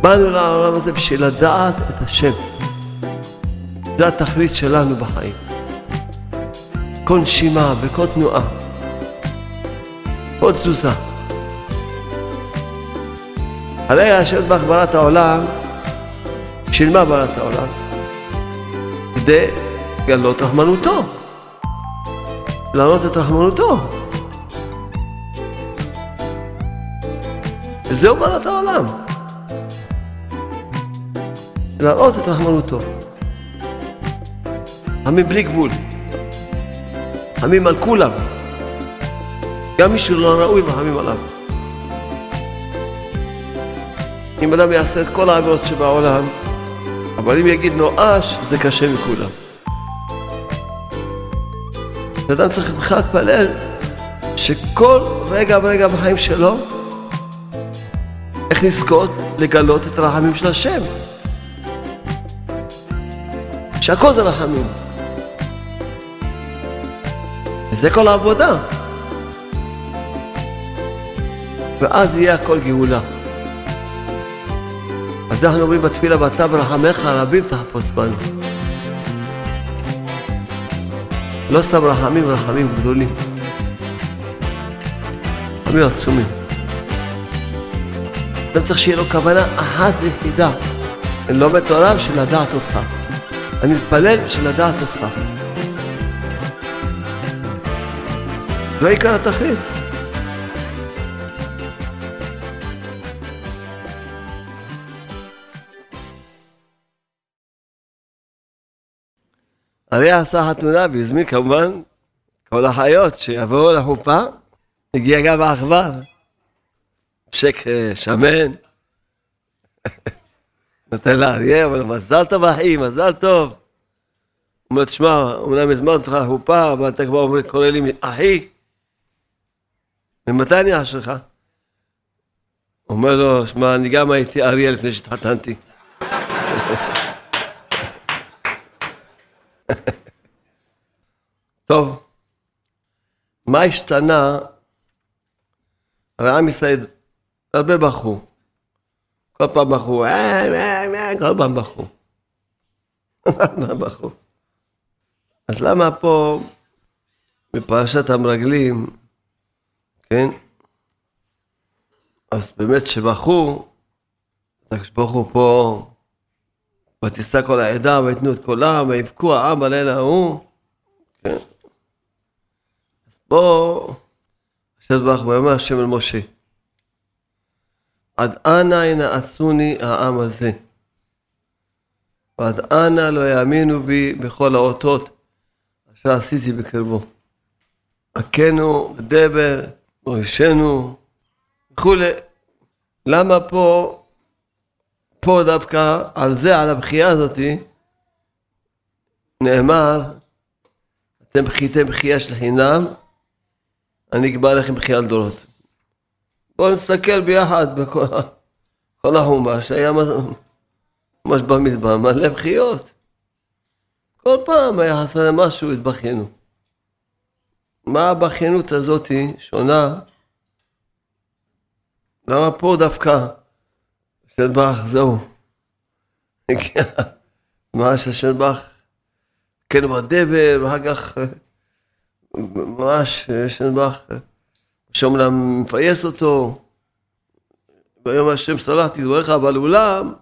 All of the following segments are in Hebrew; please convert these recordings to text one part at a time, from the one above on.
באנו לעולם הזה בשביל לדעת את השם. זה התכלית שלנו בחיים. כל נשימה וכל תנועה, כל תזוזה. הרי השם את העולם, בשביל מה ברא העולם? כדי לגלות רחמנותו, להראות את רחמנותו. וזהו ברא העולם. להראות את רחמנותו. עמים בלי גבול. עמים על כולם. גם מי שלא ראוי מרחמים עליו. אם אדם יעשה את כל העבירות שבעולם, אבל אם יגיד נואש, זה קשה מכולם. אדם צריך בכלל להתפלל שכל רגע ורגע בחיים שלו, איך לזכות לגלות את הרחמים של השם. שהכל זה רחמים. וזה כל העבודה. ואז יהיה הכל גאולה. אז אנחנו אומרים בתפילה, ואתה ברחמך רבים תחפוץ בנו. לא סתם רחמים, רחמים גדולים. רחמים עצומים. אדם צריך שיהיה לו כוונה אחת ויחידה. לא מתוארם של לדעת אותך. אני מתפלל בשביל לדעת אותך. לא עיקר התכלית. הרי עשה חתונה והזמין כמובן כל החיות שיבואו לחופה, הגיע גם העכבר, שק אה, שמן, נותן לאריה, אבל מזל טוב אחי, מזל טוב. הוא אומר, תשמע, אומנם הזמנת אותך לחופה, אבל אתה כבר אומר, קורא לי אחי, ממתי אני אח שלך? אומר לו, שמע, אני גם הייתי אריה לפני שהתחתנתי. טוב, מה השתנה? הרי עם ישראל הרבה בכו. כל פעם בכו, אה, אה, אה, כל פעם בכו. בכו. אז למה פה בפרשת המרגלים, כן? אז באמת שבכו, הקדוש ברוך הוא פה ותישא כל העדה ויתנו את קולם ויבכו העם בלילה ההוא. כן. בוא, השם ברוך ויאמר השם אל משה. עד אנה ינעשוני העם הזה. ועד אנה לא יאמינו בי בכל האותות אשר עשיתי בקרבו. הכנו בדבר, מוישנו וכולי. למה פה פה דווקא על זה, על הבכייה הזאתי, נאמר, אתם בכיתם בכייה של חינם, אני אקבע לכם בכייה לדורות. בואו נסתכל ביחד בכל החומש, היה ממש במדבר מלא בכיות. כל פעם היה חסר משהו, התבכיינו. מה הבכיינות הזאתי שונה? למה פה דווקא? שטבח, זהו. הגיע ממש השטבח, כן בדבר, ואחר כך ממש שטבח, שאומנם מפייס אותו, ביום השם סלחתי דבריך, אבל אולם,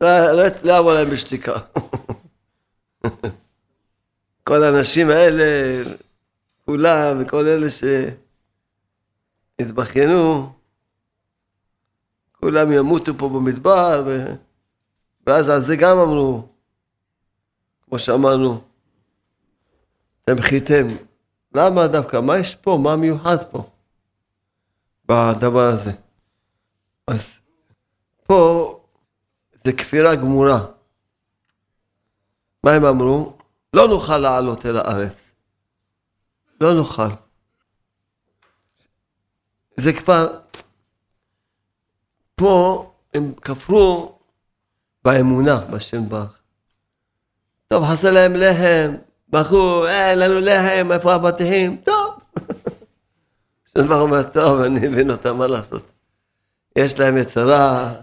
לא יבוא להם בשתיקה. כל האנשים האלה, כולם, וכל אלה שהתבכיינו, כולם ימותו פה במדבר, ו... ואז על זה גם אמרו, כמו שאמרנו, אתם חיתם. למה דווקא? מה יש פה? מה מיוחד פה? בדבר הזה. אז פה זה כפירה גמורה. מה הם אמרו? לא נוכל לעלות אל הארץ. לא נוכל. זה כבר, פה הם כפרו באמונה בשם ברך. טוב, חסר להם לחם, בחור, אין לנו לחם, איפה אבטיחים? טוב. השם ברך אומר, טוב, אני מבין אותם, מה לעשות? יש להם יצרה,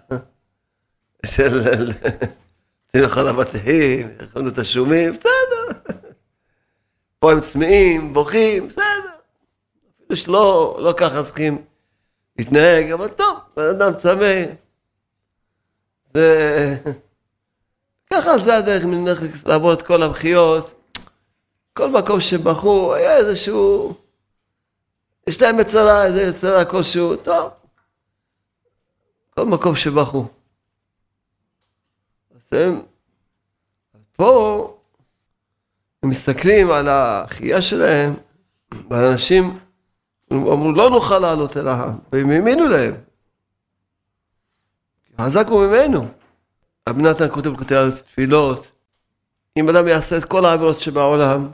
של... לך לבתים, יכולנו את השומים, בסדר. פה הם צמאים, בוכים, בסדר. אפילו שלא לא ככה צריכים להתנהג, אבל טוב, בן אדם צמא. זה... ככה זה הדרך, לעבור את כל הבכיות. כל מקום שבחרו, היה איזשהו... יש להם מצרה, איזה מצרה כלשהו, טוב. כל מקום שבחרו. אז הם... פה הם מסתכלים על החייה שלהם, ואנשים אמרו, לא נוכל לעלות אל העם, והם האמינו להם. חזק הוא ממנו. רבי נתן כותב כותב תפילות, אם אדם יעשה את כל העבירות שבעולם,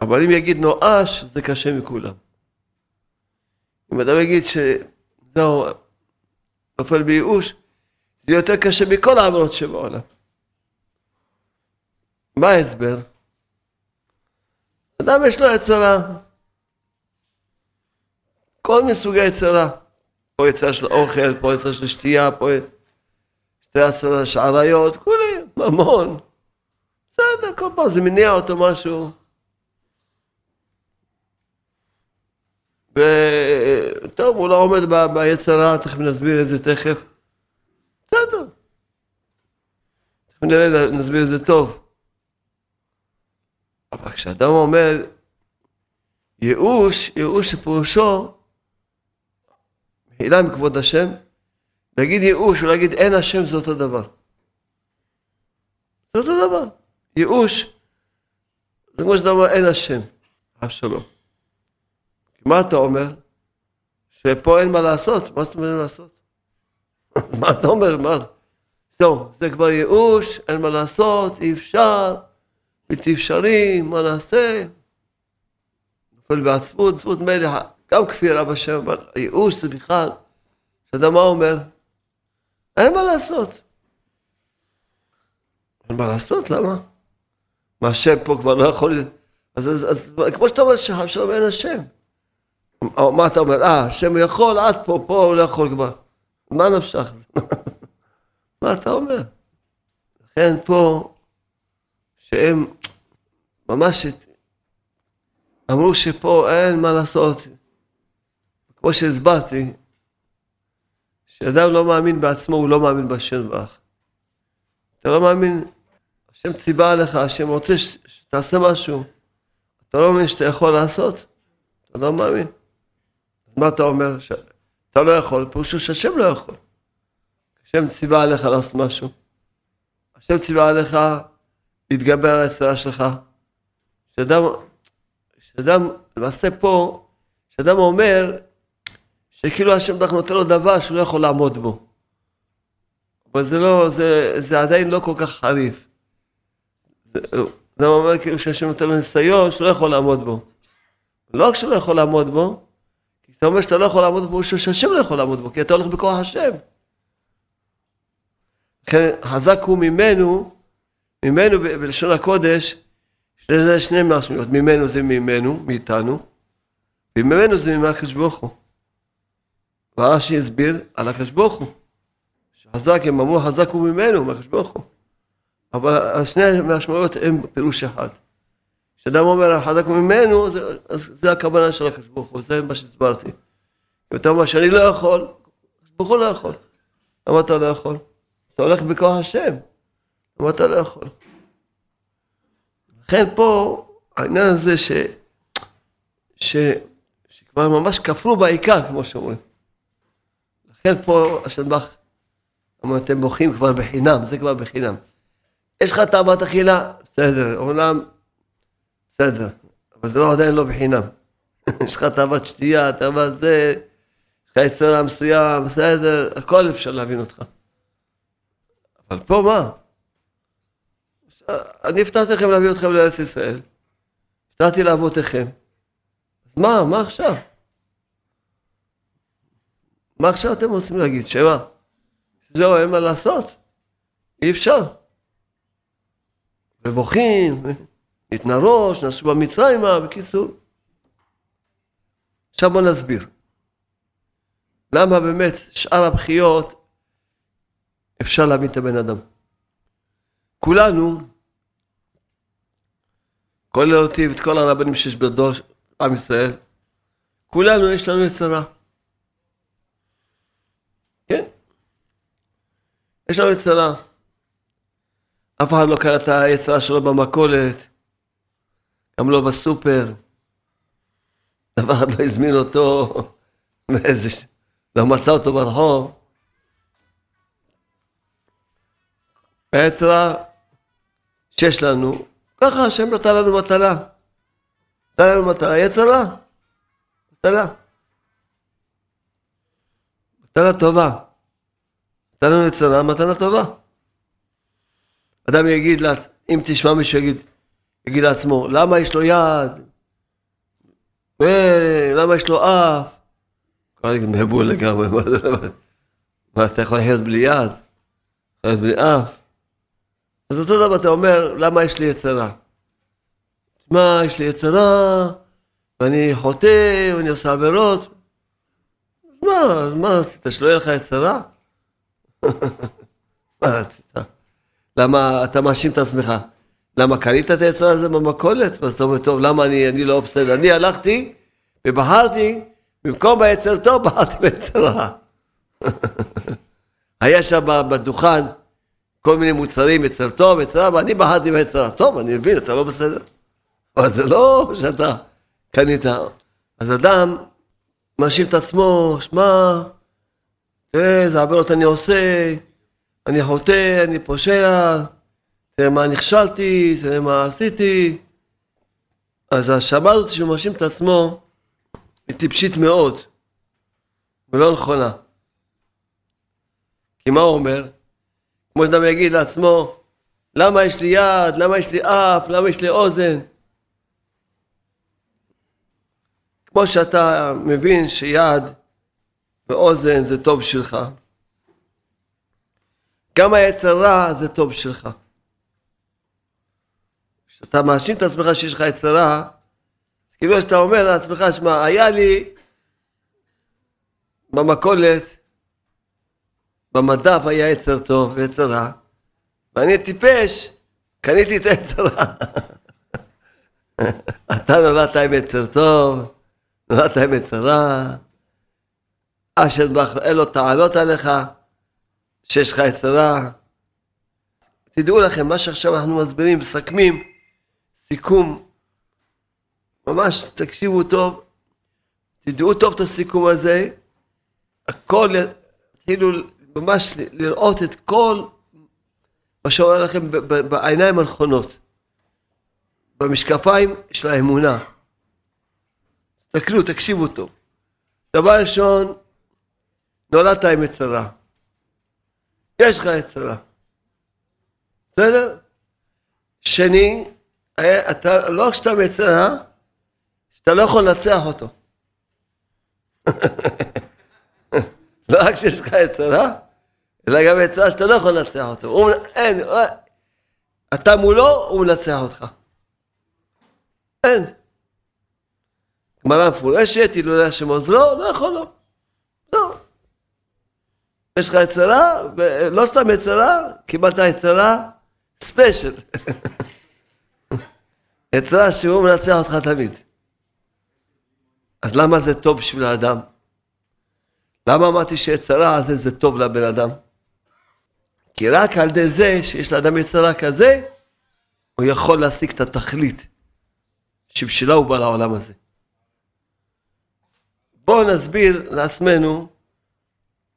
אבל אם יגיד נואש, זה קשה מכולם. אם אדם יגיד שזהו, נופל בייאוש, זה יותר קשה מכל העבירות שבעולם. מה ההסבר? אדם יש לו יצרה. כל מיני סוגי יצרה. פה יצרה של אוכל, פה יצרה של שתייה, פה יצרה של עריות, כולי, ממון. בסדר, כל פעם זה מניע אותו משהו. וטוב, הוא לא עומד ביצרה, תכף נסביר את זה תכף. בסדר. תכף נראה, נסביר את זה טוב. אבל כשאדם אומר ייאוש, ייאוש שפירושו מחילה מכבוד השם, להגיד ייאוש ולהגיד אין השם זה אותו דבר. זה אותו דבר. ייאוש זה כמו שאתה אומר אין השם, אף שלום. מה אתה אומר? שפה אין מה לעשות, מה זאת אומרת לעשות? מה אתה אומר? מה? זהו, זה כבר ייאוש, אין מה לעשות, אי אפשר. בלתי אפשרי, מה נעשה? נופל בעצבות, עצבות מלך, גם כפירה בשם, אבל הייאוש זה בכלל, שאדם מה אומר? אין מה לעשות. אין מה לעשות, למה? מה השם פה כבר לא יכול... אז, אז, אז כמו שאתה אומר, שלום אין השם. מה אתה אומר? אה, השם יכול, עד פה, פה הוא לא יכול כבר. מה נפשך? מה אתה אומר? לכן פה שהם ממש אמרו שפה אין מה לעשות. כמו שהסברתי, כשאדם לא מאמין בעצמו, הוא לא מאמין בשם ברך. אתה לא מאמין, השם ציווה עליך, השם רוצה שתעשה משהו, אתה לא מאמין שאתה יכול לעשות, אתה לא מאמין. מה אתה אומר? ש... אתה לא יכול, פירושו שהשם לא יכול. השם ציווה עליך לעשות משהו. השם ציווה עליך להתגבר על היצירה שלך. שאדם, שאדם, למעשה פה, שאדם אומר שכאילו השם ברוך נותן לו דבר שהוא לא יכול לעמוד בו. אבל זה לא, זה, זה עדיין לא כל כך חריף. זה אומר כאילו שהשם נותן לו ניסיון שהוא לא יכול לעמוד בו. לא רק שהוא לא יכול לעמוד בו, אתה אומר שאתה לא יכול לעמוד בו, שהשם לא יכול לעמוד בו, כי אתה הולך בכוח השם. לכן חזק הוא ממנו, ממנו בלשון הקודש, יש לזה שני משמעויות, ממנו זה ממנו, מאיתנו, וממנו זה מהקדוש ברוך הוא. והרש"י הסביר על הקדוש ברוך הוא, שחזק, הם אמרו חזק הוא ממנו, מהקדוש ברוך הוא. אבל שני המשמעויות הם פירוש אחד. כשאדם אומר חזק ממנו, זה, זה הכוונה של הקדוש ברוך הוא, זה מה שהסברתי. אם אתה אומר שאני לא יכול, הקדוש ברוך הוא לא יכול. למה אתה לא יכול? אתה הולך בכוח השם, למה אתה לא יכול? לכן פה העניין הזה ש, ש, שכבר ממש כפרו בעיקר, כמו שאומרים. לכן פה השנבח אמר, אתם בוכים כבר בחינם, זה כבר בחינם. יש לך תאוות אכילה, בסדר, עולם, בסדר, אבל זה לא עדיין לא בחינם. יש לך תאוות שתייה, תאוות זה, יש לך יצרה מסוים, בסדר, הכל אפשר להבין אותך. אבל פה מה? אני הבטחתי לכם להביא אתכם לארץ ישראל. הבטחתי לאבותיכם. אז מה, מה עכשיו? מה עכשיו אתם רוצים להגיד? שמה? זהו, אין מה לעשות? אי אפשר. ובוכים, ניתנה ראש, נסו במצרימה, בקיצור. עכשיו בואו נסביר. למה באמת שאר הבכיות אפשר להבין את הבן אדם. כולנו, כולל אותי ואת כל הרבנים שיש בדור עם ישראל, כולנו יש לנו יצרה. כן? יש לנו יצרה. אף אחד לא קרא את היצרה שלו במכולת, גם לא בסופר. אף אחד לא הזמין אותו מאיזה... לא מצא אותו ברחוב. היצרה שיש לנו, ככה השם נתן לנו מטלה. נתן לנו מטלה, יצרה, מטלה. מתנה טובה. נתן לנו יצרה, מתנה טובה. אדם יגיד, לה, אם תשמע מישהו יגיד, יגיד לעצמו, למה יש לו יד? למה יש לו אף? כבר יגיד, מבול לגמרי, מה, אתה יכול לחיות בלי יד? לחיות בלי אף? אז אותו דבר אתה אומר, למה יש לי יצרה? מה, יש לי יצרה, ואני חוטא, ואני עושה עבירות. מה, אז מה עשית, שלא יהיה לך יצרה? מה רצית? למה אתה מאשים את עצמך? למה קנית את היצרה הזה במכולת? אז אתה אומר, טוב, למה אני, אני לא בסדר? אני הלכתי ובחרתי, במקום ביצר טוב, בחרתי ביצר רע. היה שם בדוכן כל מיני מוצרים, יצר טוב, יצר רע, ואני בחרתי ביצר רע. טוב, אני מבין, אתה לא בסדר. אבל זה לא שאתה קנית. אז אדם מאשים את עצמו, שמע, תראה איזה עבירות אני עושה, אני חוטא, אני פושע, תראה מה נכשלתי, תראה מה עשיתי. אז ההאשמה הזאת שהוא מאשים את עצמו היא טיפשית מאוד ולא נכונה. כי מה הוא אומר? כמו שאדם יגיד לעצמו, למה יש לי יד, למה יש לי אף, למה יש לי אוזן? כמו שאתה מבין שיד ואוזן זה טוב שלך, גם היצר רע זה טוב שלך. כשאתה מאשים את עצמך שיש לך יצר רע, אז כאילו שאתה אומר לעצמך, שמע, היה לי במכולת, במדף היה יצר טוב ויצר רע, ואני טיפש, קניתי את היצר רע. אתה נולדת עם יצר טוב, נולדת עם יצר רע, אשר אין לו טענות עליך, שיש לך יצרה. תדעו לכם, מה שעכשיו אנחנו מסבירים, מסכמים, סיכום, ממש תקשיבו טוב, תדעו טוב את הסיכום הזה, הכל, תתחילו ממש לראות את כל מה שאומר לכם בעיניים הנכונות, במשקפיים של האמונה. תסתכלו, תקשיבו טוב. דבר ראשון, נולדת עם יצרה. יש לך יצרה. בסדר? שני, אתה לא רק שאתה מצרה, שאתה לא יכול לנצח אותו. לא רק שיש לך יצרה, אלא גם יצרה שאתה לא יכול לנצח אותו. הוא, אין, אתה מולו, הוא מנצח אותך. אין. גמרא מפורשת, אילולא השם עוזרו, לא יכול לו. לא. יש לך יצרה, ולא סתם יצרה, קיבלת יצרה ספיישל. יצרה שהוא מנצח אותך תמיד. אז למה זה טוב בשביל האדם? למה אמרתי שיצרה הזה זה טוב לבן אדם? כי רק על ידי זה שיש לאדם יצרה כזה, הוא יכול להשיג את התכלית שבשבילה הוא בא לעולם הזה. בואו נסביר לעצמנו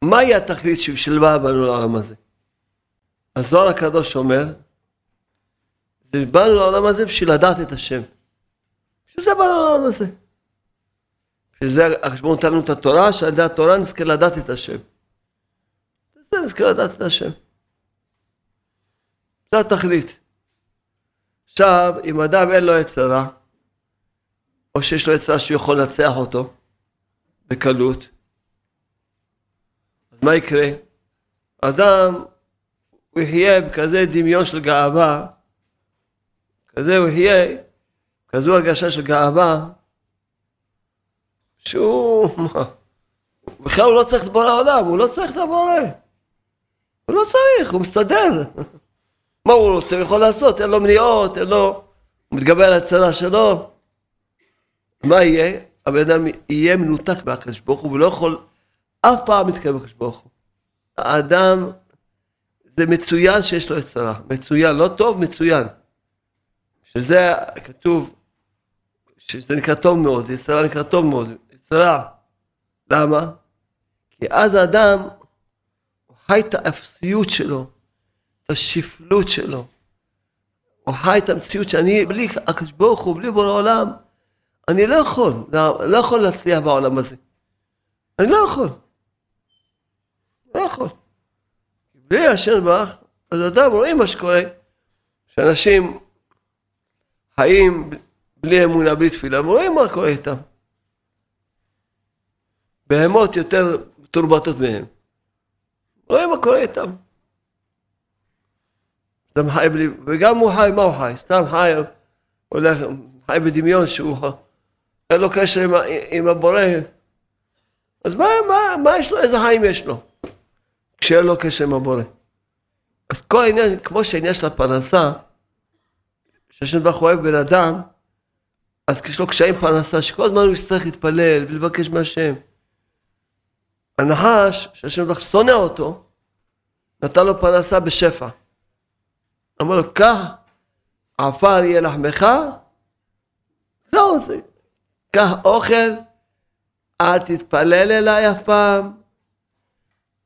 מהי התכלית שבשבילה באנו לעולם הזה. הזוהר הקדוש אומר, באנו לעולם הזה בשביל לדעת את השם. בשביל זה באנו לעולם הזה. בשביל זה החשבון נתן לנו את התורה, שעל ידי התורה נזכה לדעת את השם. זה נזכה לדעת את השם. זה התכלית. עכשיו, אם אדם אין לו יצרה, או שיש לו יצרה שהוא יכול לנצח אותו בקלות, מה יקרה? אדם, הוא יחיה בכזה דמיון של גאווה, כזה הוא יחיה, כזו הרגשה של גאווה, שהוא, בכלל הוא לא צריך את בורא העולם, הוא לא צריך את הבורא. הוא לא צריך, הוא מסתדר. מה הוא רוצה? הוא יכול לעשות, אין לו מניעות, אין לו... הוא מתגבר על הצרה שלו. מה יהיה? הבן אדם יהיה מנותק מהקדוש ברוך הוא, ולא יכול אף פעם להתקיים בקדוש ברוך הוא. האדם, זה מצוין שיש לו יצרה, מצוין, לא טוב, מצוין. שזה כתוב, שזה נקרא טוב מאוד, יצרה נקרא טוב מאוד, יצרה. למה? כי אז האדם חי את האפסיות שלו, את השפלות שלו. הוא חי את המציאות שאני, בלי הקדוש ברוך הוא, בלי בורא עולם, אני לא יכול, לא, יכול להצליח בעולם הזה. אני לא יכול. לא יכול. בלי השם ברך, אז אדם רואים מה שקורה, שאנשים חיים בלי אמונה, בלי תפילה, רואים מה קורה איתם. בהמות יותר מתורבתות מהם. רואים מה קורה איתם. אדם חי בלי, וגם הוא חי, מה הוא חי? סתם חי, הולך, חי בדמיון שהוא, אין לו קשר עם, עם הבורא. אז מה, מה, מה יש לו, איזה חיים יש לו? כשאין לו קשר עם הבורא. אז כל העניין, כמו שהעניין של הפרנסה, שהשם ברוך הוא אוהב בן אדם, אז כשיש לו קשיים פרנסה, שכל הזמן הוא יצטרך להתפלל ולבקש מהשם. הנחש, שהשם ברוך שונא אותו, נתן לו פרנסה בשפע. אמר לו, קח עפר יהיה לחמך, זהו זה. קח אוכל, אל תתפלל אליי אף פעם,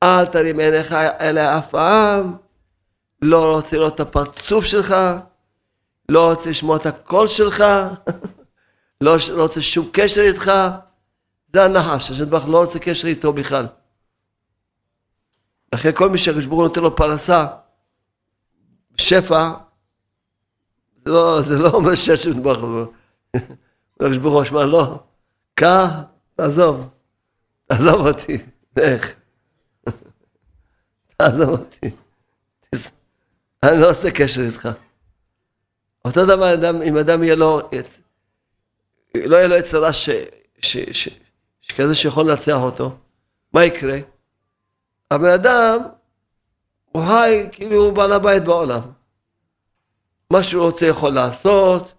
אל תרים עיניך אליי אף פעם, לא רוצה לראות את הפרצוף שלך, לא רוצה לשמוע את הקול שלך, לא רוצה שום קשר איתך, זה הנחש, השם ברוך לא רוצה קשר איתו בכלל. לכן כל מי שהקדוש ברוך הוא נותן לו פרנסה, שפע, זה לא, זה לא אומר שהשם ברוך הוא, הקדוש ברוך הוא שמע, לא, קח, תעזוב, תעזוב אותי, איך? תעזוב אותי, אני לא עושה קשר איתך. אותו דבר אדם, אם אדם יהיה לו, לא יהיה לו יצרה ש, שכזה שיכול לנצח אותו, מה יקרה? הבן אדם הוא חי כאילו הוא בעל הבית בעולם. מה שהוא רוצה יכול לעשות,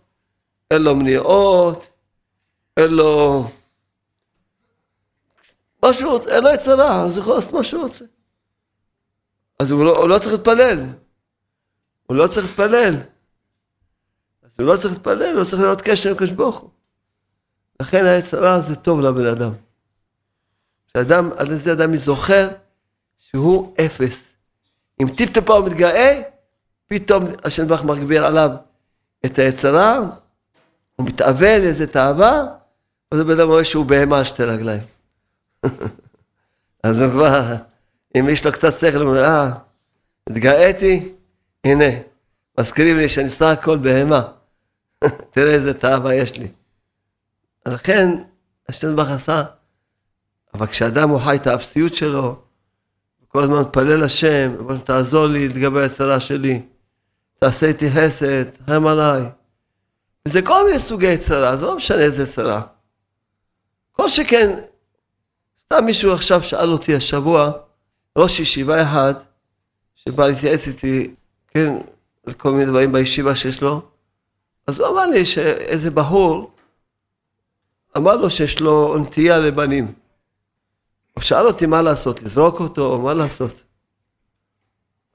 אין לו מניעות, אין לו... מה שהוא רוצה, אין לו יצרה, אז הוא יכול לעשות מה שהוא רוצה. אז הוא לא, הוא לא צריך להתפלל. הוא לא צריך להתפלל. אז הוא לא צריך להתפלל, הוא לא צריך להיות קשר עם קדוש ברוך הוא. לכן היצרה זה טוב לבן אדם. שאדם, על איזה אדם זוכר שהוא אפס. אם טיפ-טיפה הוא מתגאה, פתאום השם ברוך מגביר עליו את היצרה, הוא מתאבל איזה תאווה, אז הבן אדם רואה שהוא בהמה על שתי רגליים. אז הוא כבר, אם יש לו קצת שכל, הוא אומר, אה, התגאיתי, הנה, מזכירים לי שאני סך הכל בהמה. תראה איזה תאווה יש לי. לכן, השם ברוך עשה, אבל כשאדם הוא חי את האפסיות שלו, כל הזמן מתפלל לשם, תעזור לי להתגבר הצרה שלי, תעשה איתי חסד, תחם עליי. וזה כל מיני סוגי צרה, זה לא משנה איזה צרה. כל שכן, סתם מישהו עכשיו שאל אותי השבוע, ראש ישיבה אחד, שבא להתייעץ איתי, כן, על כל מיני דברים בישיבה שיש לו, אז הוא אמר לי שאיזה בחור, אמר לו שיש לו נטייה לבנים. הוא שאל אותי מה לעשות, לזרוק אותו, או מה לעשות.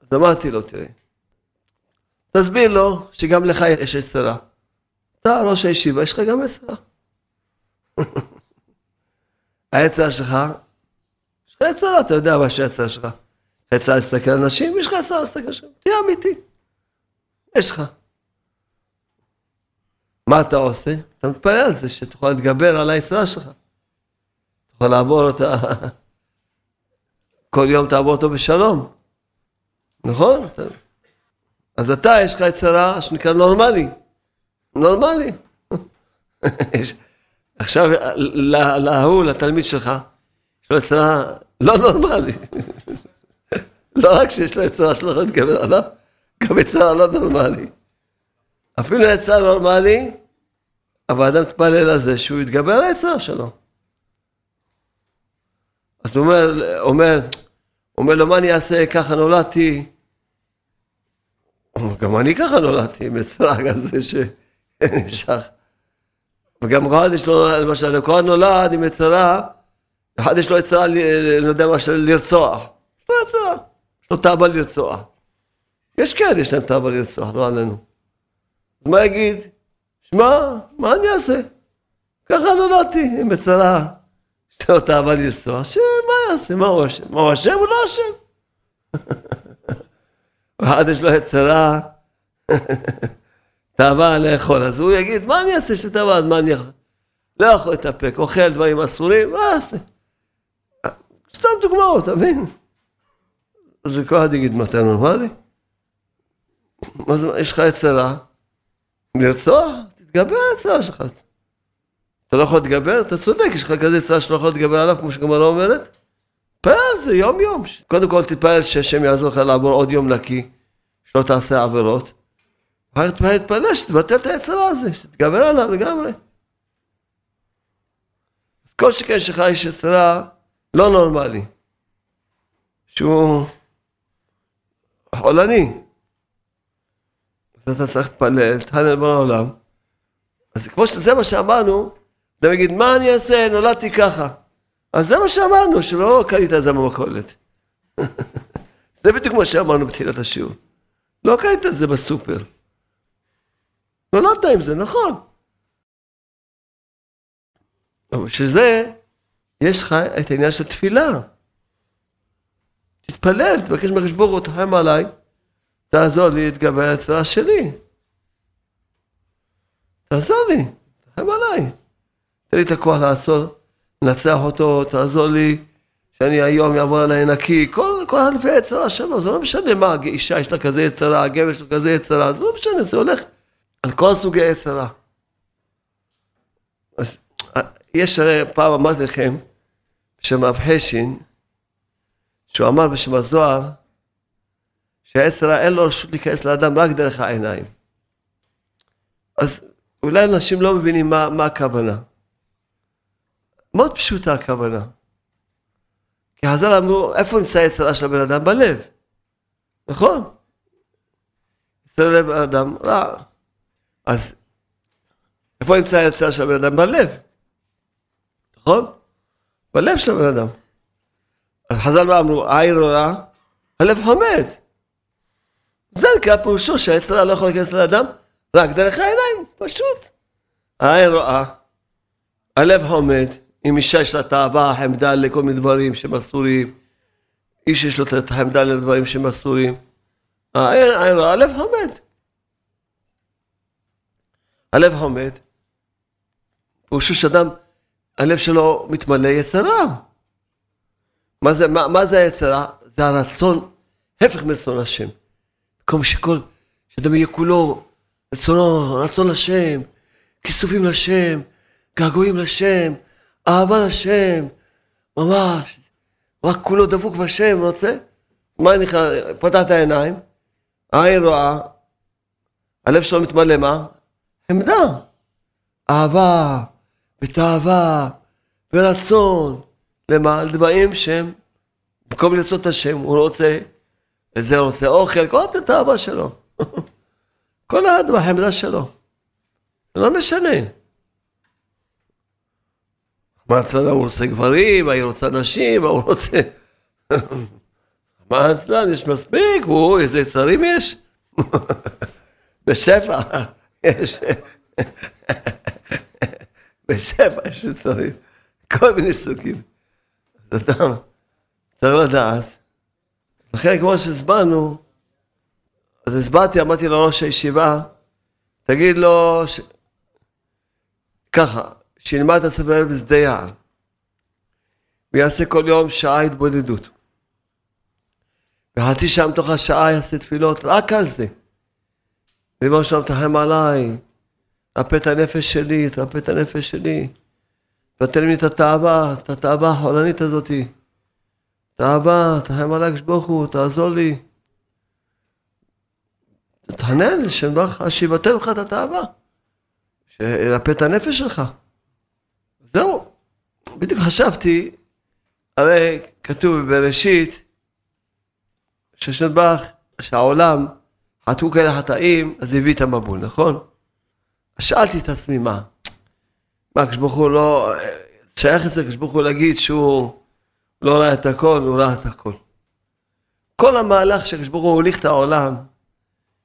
אז אמרתי לו, תראה, תסביר לו שגם לך יש יצרה. אתה ראש הישיבה, יש לך גם יצרה. היצרה שלך, יש לך יצרה, אתה יודע מה שהיצרה שלך. יצרה להסתכל על אנשים, יש לך יצרה להסתכל על אנשים. תהיה אמיתי. יש לך. מה אתה עושה? אתה מתפלל על זה, שתוכל להתגבר על היצרה שלך. תוכל לעבור אותה, כל יום תעבור אותו בשלום, נכון? אז אתה, יש לך יצרה שנקרא נורמלי, נורמלי. עכשיו, להוא, לתלמיד שלך, יש לו יצרה לא נורמלי. לא רק שיש לו יצרה שלא יכול להתגבר עליו, גם יצרה לא נורמלי. אפילו יצרה נורמלי, אבל אדם מתפלל על זה שהוא יתגבר על היצרה שלו. אז הוא אומר, אומר, אומר לו, מה אני אעשה? ככה נולדתי. גם אני ככה נולדתי, מצרה כזה שנמשך. וגם אחד יש לו, למשל, כל אחד נולד עם יצרה, אחד יש לו יצרה, אני לא יודע מה, לרצוח. יש לו יצרה, יש לו תאווה לרצוח. יש כאלה, יש להם תאווה לרצוח, לא עלינו. אז מה יגיד? שמע, מה אני אעשה? ככה נולדתי, עם יצרה. יש לו תאווה לרצוח, שמה יעשה? מה הוא אשם? מה הוא אשם? הוא לא אשם. ואחד יש לו יצרה, תאווה לאכול, אז הוא יגיד, מה אני אעשה שתאווה, אז מה אני יכול? לא יכול להתאפק, אוכל דברים אסורים, מה אעשה? סתם דוגמאות, אתה מבין? אז כל אחד יגיד, מה אתה נורמלי? מה יש לך יצרה? לרצוח? תתגבר על היצרה שלך. אתה לא יכול להתגבר? אתה צודק, יש לך כזה יצרה שאתה לא יכול להתגבר עליו, כמו שגמרא אומרת. תתפלל על זה יום יום. קודם כל תתפלל שהשם יעזור לך לעבור עוד יום נקי, שלא תעשה עבירות. אחר כך תתפלל שתבטל את היצרה הזה, שתתגבר עליו לגמרי. אז כל שכן שלך יש יצרה לא נורמלי, שהוא חולני. אז אתה צריך להתפלל, תחנן בן העולם. אז כמו שזה מה שאמרנו, אתה מגיד, מה אני אעשה, נולדתי ככה. אז זה מה שאמרנו, שלא קנית את זה במכולת. זה בדיוק מה שאמרנו בתחילת השיעור. לא קנית את זה בסופר. נולדת עם זה, נכון. אבל שזה, יש לך את העניין של תפילה. תתפלל, תבקש מהקדוש תחם עליי, תעזור לי להתגבר על הצרה שלי. תעזור לי, תחם עליי. תן לי את הכוח לעצור. לנצח אותו, תעזור לי, שאני היום אעבור עליי נקי, כל, כל אלפי יצרה שלו, זה לא משנה מה, אישה יש לה כזה יצרה, הגבר יש לו כזה יצרה, זה לא משנה, זה הולך על כל סוגי יצרה. אז יש הרי, פעם אמרתי לכם, בשם אב חשין, שהוא אמר בשם הזוהר, שהיצרה אין לו רשות להיכנס לאדם רק דרך העיניים. אז אולי אנשים לא מבינים מה, מה הכוונה. מאוד פשוטה הכוונה. כי חז"ל אמרו, איפה נמצא היצרה של הבן אדם? בלב. נכון? אצל לב האדם רע. אז איפה נמצא היצרה של הבן אדם? בלב. נכון? בלב של הבן אדם. אז חז"ל אמרו? העין רע, הלב חומד. זה נקרא פירושו שהיצרה לא יכול להיכנס לאדם רק דרך העיניים, פשוט. העין רואה, הלב חומד, אם אישה יש לה תאווה, חמדה לכל מיני דברים שהם אסורים, איש יש לו את החמדה לדברים שהם אסורים, הלב חומד. הלב חומד, פירושו שאדם, הלב שלו מתמלא יצרה. מה זה, מה, מה זה היצרה? זה הרצון, הפך מרצון השם. במקום שכל, שאדם יהיה כולו רצונו, רצון לשם, כיסופים לשם, געגועים לשם, אהבה לשם, ממש, רק כולו דבוק בשם, רוצה? מה נכנס, פתח את העיניים, העין רואה, הלב שלו מתמלא מה? עמדה, אהבה, ותאווה, ורצון, למה? לדברים שהם, במקום לרצות את השם, הוא רוצה, וזה רוצה אוכל, כל את האהבה שלו. כל האדם בחמדה שלו. זה לא משנה. מה אצלנו הוא רוצה גברים, מה היא רוצה נשים, מה הוא רוצה... מה אצלנו יש מספיק, הוא, איזה יצרים יש? בשפע, יש... בשפע יש יצרים, כל מיני סוגים. אז אדם צריך לדעת. לכן כמו שהסברנו, אז הסברתי, אמרתי לראש הישיבה, תגיד לו, ש... ככה, שילמד את הספר בשדה יער, ויעשה כל יום שעה התבודדות. וחצי שעה מתוך השעה יעשה תפילות רק על זה. ריבונו שלום תחם עליי, תרפא את הנפש שלי, תרפא את הנפש שלי. תתן לי את התאווה, את התאווה החולנית הזאתי. תאווה, תחם עליי כשברוך הוא, תעזור לי. תתחנן לשם ברכה, שיבטל לך את התאווה. שירפא את הנפש שלך. זהו, בדיוק חשבתי, הרי כתוב בבראשית, כשהשם ברך, שהעולם חטאו כאלה חטאים, אז הביא את המבול, נכון? שאלתי את עצמי, מה? מה, הקדוש ברוך הוא לא... שייך אצל הקדוש ברוך הוא להגיד שהוא לא ראה את הכל, הוא ראה את הכל. כל המהלך שהקדוש ברוך הוא הוליך את העולם,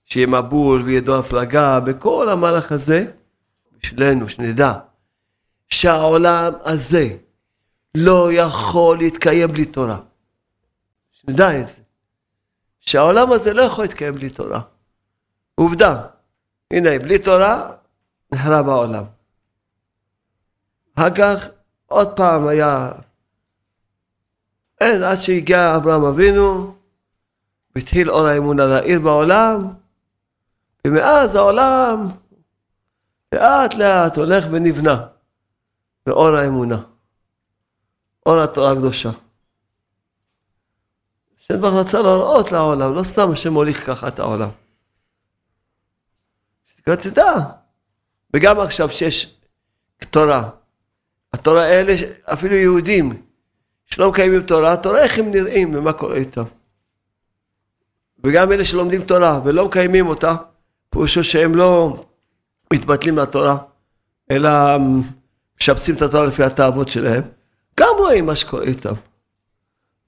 שיהיה מבול וידו הפלגה, בכל המהלך הזה, בשבילנו, שנדע שהעולם הזה לא יכול להתקיים בלי תורה. שנדע את זה. שהעולם הזה לא יכול להתקיים בלי תורה. עובדה, הנה, בלי תורה נחרב העולם. אחר כך עוד פעם היה, אין, עד שהגיע אברהם אבינו, והתחיל אור האמונה להאיר בעולם, ומאז העולם לאט לאט הולך ונבנה באור האמונה, אור התורה הקדושה. השם ברוך רצה להראות לעולם, לא סתם השם מוליך ככה את העולם. תדע, וגם עכשיו שיש תורה, התורה האלה, אפילו יהודים שלא מקיימים תורה, תורה איך הם נראים ומה קורה איתם. וגם אלה שלומדים תורה ולא מקיימים אותה, פירושו שהם לא מתבטלים לתורה, אלא משפצים את התורה לפי התאוות שלהם, גם רואים מה שקורה איתם.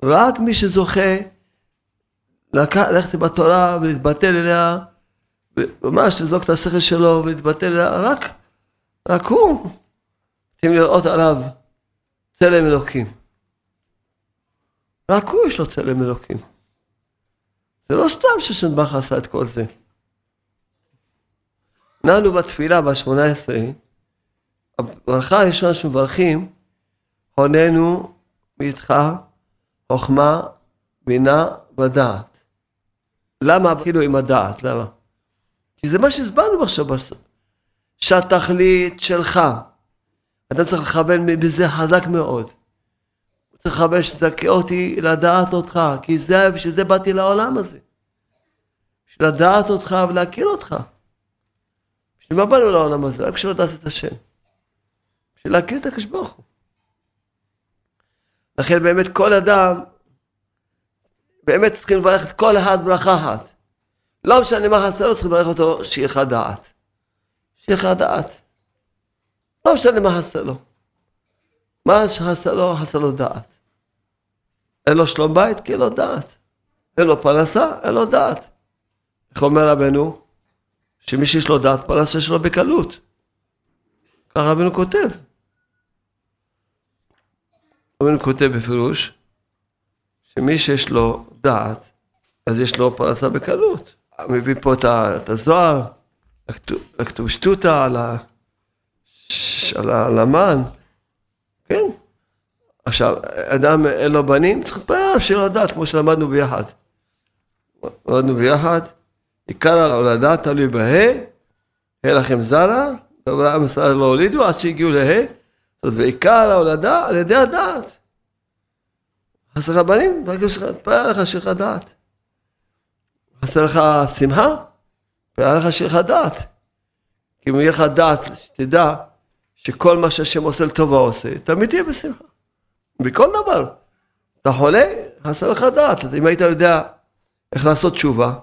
רק מי שזוכה ללכת בתורה ולהתבטל אליה, ממש לזרוק את השכל שלו ולהתבטל אליה, רק, רק הוא, צריכים לראות עליו צלם אלוקים. רק הוא יש לו צלם אלוקים. זה לא סתם ששנבח עשה את כל זה. נענו בתפילה בשמונה עשרה, הברכה הראשונה שמברכים, הוננו מאיתך חוכמה, בינה ודעת. למה כאילו עם הדעת? למה? כי זה מה שהסברנו עכשיו בסוף. שהתכלית שלך, אדם צריך לכוון בזה חזק מאוד. צריך לכוון שתזכה אותי לדעת אותך, כי זה, בשביל זה באתי לעולם הזה. בשביל לדעת אותך ולהכיר אותך. בשביל מה באנו לעולם הזה? רק בשביל לדעת את השם. בשביל להכיר את הקדוש ברוך הוא. לכן באמת כל אדם, באמת צריכים לברך את כל אחד ברכה אחת. לא משנה מה חסר לו, צריכים לברך אותו שיהיה לך דעת. שיהיה לך דעת. לא משנה מה חסר לו. מה שחסר לו, חסר לו דעת. אין לו שלום בית, כי אין לו דעת. אין לו פרנסה, אין לו דעת. איך אומר רבנו? שמי שיש לו דעת, פרנסה שלו בקלות. ככה רבנו כותב. רבנו כותב בפירוש, שמי שיש לו דעת, אז יש לו פרנסה בקלות. מביא פה את הזוהר, הכתוב שטותא על ה... כן. עכשיו, אדם אין לו בנים, צריך פעם שיהיה לו דת, כמו שלמדנו ביחד. למדנו ביחד, עיקר ההולדה תלוי בה', ה' לכם זרע, ואברהם ישראל לא הולידו עד שהגיעו לה', זאת ועיקר ההולדה על ידי הדעת. חסר לך בנים, תפאר לך שיהיה לך דעת. חסר לך שמחה, תפאר לך שיהיה לך דעת. כי אם יהיה לך דעת, שתדע שכל מה שהשם עושה לטובה עושה, תמיד תהיה בשמחה. בכל דבר. אתה חולה, חסר לך דעת. אם היית יודע איך לעשות תשובה,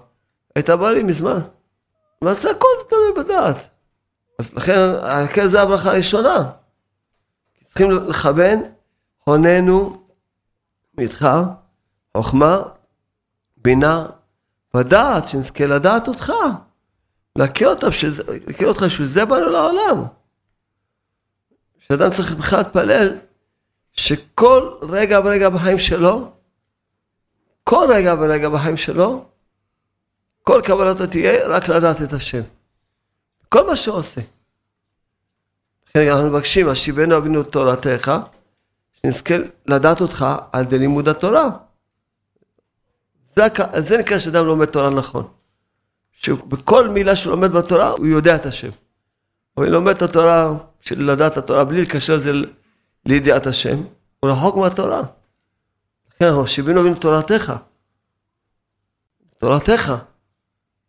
היית בא לי מזמן. זה הכל זה תלוי בדעת. אז לכן, כן זה הברכה הראשונה. צריכים לכוון, הוננו מאיתך, חוכמה, בינה ודעת, שנזכה לדעת אותך. להכיר אותך, להכיר אותך, בשביל זה באנו לעולם. שאדם צריך בכלל להתפלל שכל רגע ורגע בחיים שלו, כל רגע ורגע בחיים שלו, כל כוונתו תהיה רק לדעת את השם. כל מה שהוא עושה. לכן אנחנו מבקשים, השיבנו אבינו תורתך, שנזכה לדעת אותך על ידי לימוד התורה. זה, זה נקרא שאדם לומד תורה נכון. שבכל מילה שהוא לומד בתורה, הוא יודע את השם. אם לומד את התורה, של לדעת התורה, בלי לקשר את זה לידיעת השם, הוא רחוק מהתורה. לכן אנחנו שיבינו אבינו תורתך. תורתך.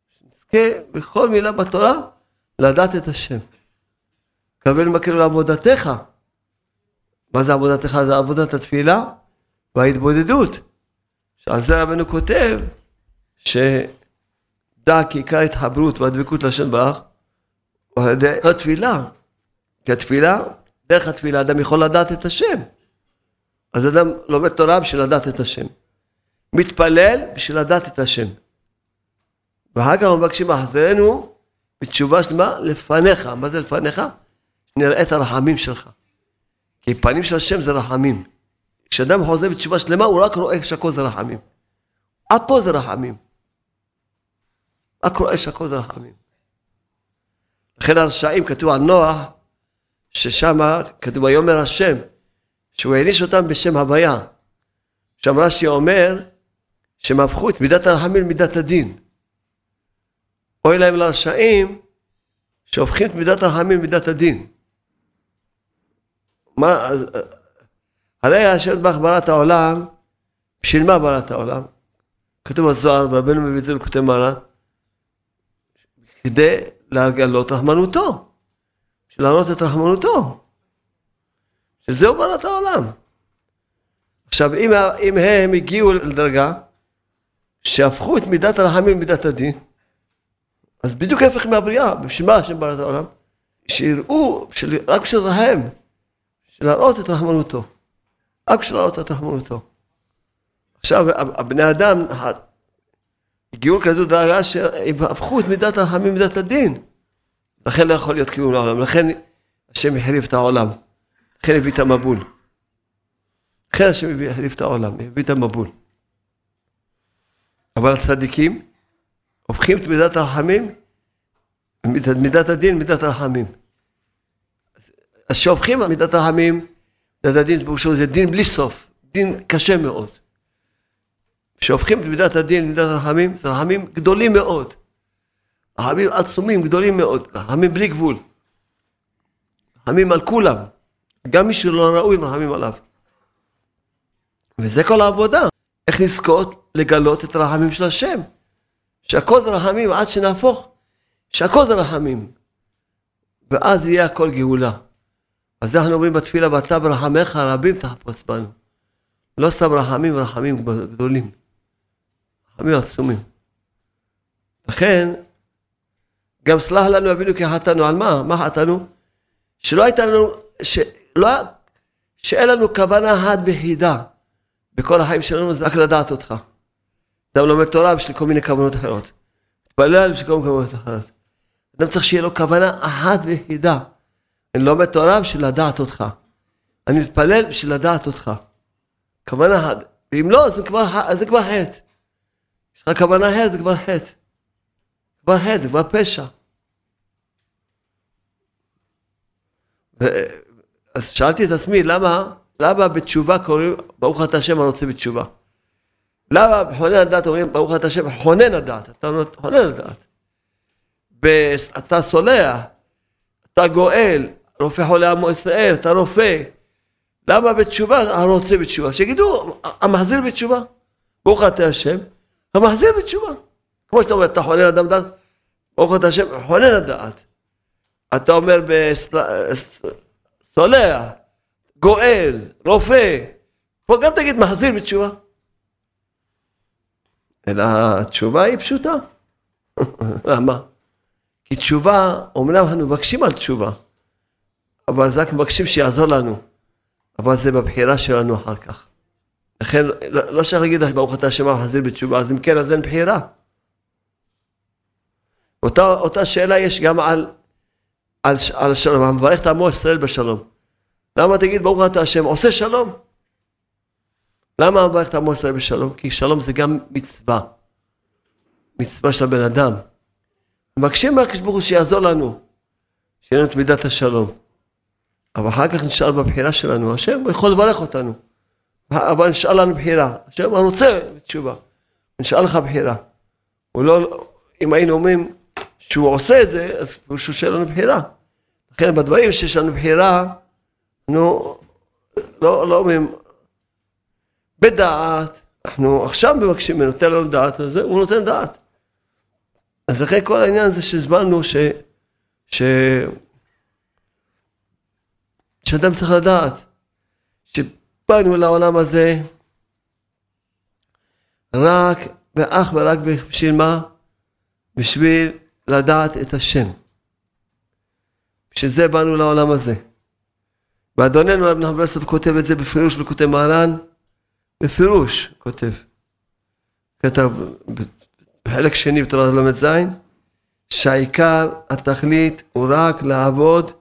שנזכה בכל מילה בתורה לדעת את השם. קבל מכיר לעבודתך. מה זה עבודתך? זה עבודת התפילה וההתבודדות. שעל זה רבנו כותב, שדע כי עיקר ההתחברות והדבקות לשם ברך על ידי התפילה. כי התפילה, דרך התפילה אדם יכול לדעת את השם. אז אדם לומד תורה בשביל לדעת את השם. מתפלל בשביל לדעת את השם. ואחר כך מבקשים החזרנו בתשובה שלמה לפניך. מה זה לפניך? נראה את הרחמים שלך. כי פנים של השם זה רחמים. כשאדם חוזר בתשובה שלמה, הוא רק רואה שהכל זה רחמים. הכל זה רחמים. רק רואה שהכל זה רחמים. לכן הרשעים, כתוב על נוח, ששם כתוב ויאמר השם, שהוא העניש אותם בשם הוויה. שם רש"י אומר שהם הפכו את מידת הרחמים למידת הדין. אוי להם לרשעים שהופכים את מידת הרחמים למידת הדין. מה, אז, הרי השם ברך ברא את העולם, בשביל מה ברא את העולם? כתוב בזוהר, רבנו מביא את זה לכותב מרן, כדי להגלות רחמנותו, להראות את רחמנותו. ברא את העולם. עכשיו, אם, אם הם הגיעו לדרגה שהפכו את מידת הרחמים למידת הדין, אז בדיוק ההפך מהבריאה, בשביל מה השם ברא העולם? שיראו, בשביל, רק בשביל בשביל להראות את רחמנותו. רק בשביל להראות את רחמנותו. עכשיו, הבני אדם הגיעו לכזו דרגה שהם הפכו את מידת הרחמים למידת הדין. לכן לא יכול להיות קיום לעולם, לכן השם החריב את העולם. לכן הביא את המבול. לכן השם החריב את העולם, הביא את המבול. אבל הצדיקים הופכים את מידת הרחמים, מידת הדין, מידת הרחמים. אז שהופכים מידת הרחמים, מידת הדין זה דין בלי סוף, דין קשה מאוד. כשהופכים את מידת הדין למידת הרחמים, זה רחמים גדולים מאוד. רחמים עצומים, גדולים מאוד, רחמים בלי גבול. רחמים על כולם. גם מי שלא ראוי, רחמים עליו. וזה כל העבודה. איך לזכות לגלות את הרחמים של השם. שהכל זה רחמים עד שנהפוך, שהכל זה רחמים. ואז יהיה הכל גאולה. אז אנחנו אומרים בתפילה, ואתה ברחמך רבים תחפוץ בנו. לא סתם רחמים, רחמים גדולים. רחמים עצומים. לכן, גם סלח לנו אבינו כי חטאנו. על מה? מה חטאנו? שלא הייתה לנו, שלא, שאין לנו כוונה אחת ויחידה בכל החיים שלנו, זה רק לדעת אותך. אדם לומד תורה בשביל כל מיני כוונות אחרות. מתפלל בשביל כל מיני כוונות אחרות. אדם צריך שיהיה לו כוונה אחת ויחידה. אני לומד תורה בשביל לדעת אותך. אני מתפלל בשביל לדעת אותך. כוונה אחת. ואם לא, זה כבר, זה כבר חטא. יש לך כוונה אחרת, זה כבר חטא. כבר חטא, זה כבר פשע. ו... אז שאלתי את עצמי, למה, למה בתשובה קוראים ברוך אתה השם הרוצה בתשובה? למה בחונן הדעת אומרים ברוך אתה השם חונן הדעת, אתה חונן הדעת. אתה סולח, אתה גואל, רופא חולה עמו ישראל, אתה רופא. למה בתשובה הרוצה בתשובה? שיגידו, המחזיר בתשובה. ברוך אתה השם, המחזיר בתשובה. כמו שאתה אומר, אתה חונן אדם דעת, ברוך אתה השם, חונן הדעת. אתה אומר סולח, גואל, רופא. פה גם תגיד מחזיר בתשובה. אלא התשובה היא פשוטה. למה? כי תשובה, אומנם אנחנו מבקשים על תשובה, אבל זה רק מבקשים שיעזור לנו. אבל זה בבחירה שלנו אחר כך. לכן, לא, לא שייך להגיד ברוך אתה השם המחזיר בתשובה, אז אם כן, אז אין בחירה. אותה, אותה שאלה יש גם על, על, על שלום, המברך את עמו ישראל בשלום. למה תגיד ברוך אתה השם עושה שלום? למה המברך את עמו ישראל בשלום? כי שלום זה גם מצווה. מצווה של הבן אדם. מבקשים מהקדוש ברוך הוא שיעזור לנו, שיהיה לנו את מידת השלום. אבל אחר כך נשאר בבחירה שלנו, השם יכול לברך אותנו. אבל נשאר לנו בחירה. השם רוצה בתשובה. נשאר לך בחירה. הוא לא, אם היינו אומרים שהוא עושה את זה, אז שהוא שאין לנו בחירה. לכן בדברים שיש לנו בחירה, נו, לא, לא אומרים, בדעת, אנחנו עכשיו מבקשים ממנו, תן לנו דעת, אז הוא נותן דעת. אז אחרי כל העניין הזה שהסברנו ש... ש... שאדם צריך לדעת שבאנו לעולם הזה רק ואך ורק בשביל מה? בשביל לדעת את השם. בשביל זה באנו לעולם הזה. ואדוננו רב נחמן ברסלב כותב את זה בפירוש בכותב מרן, בפירוש כותב. כתב בחלק שני בתורת ל"ז, שהעיקר, התכלית, הוא רק לעבוד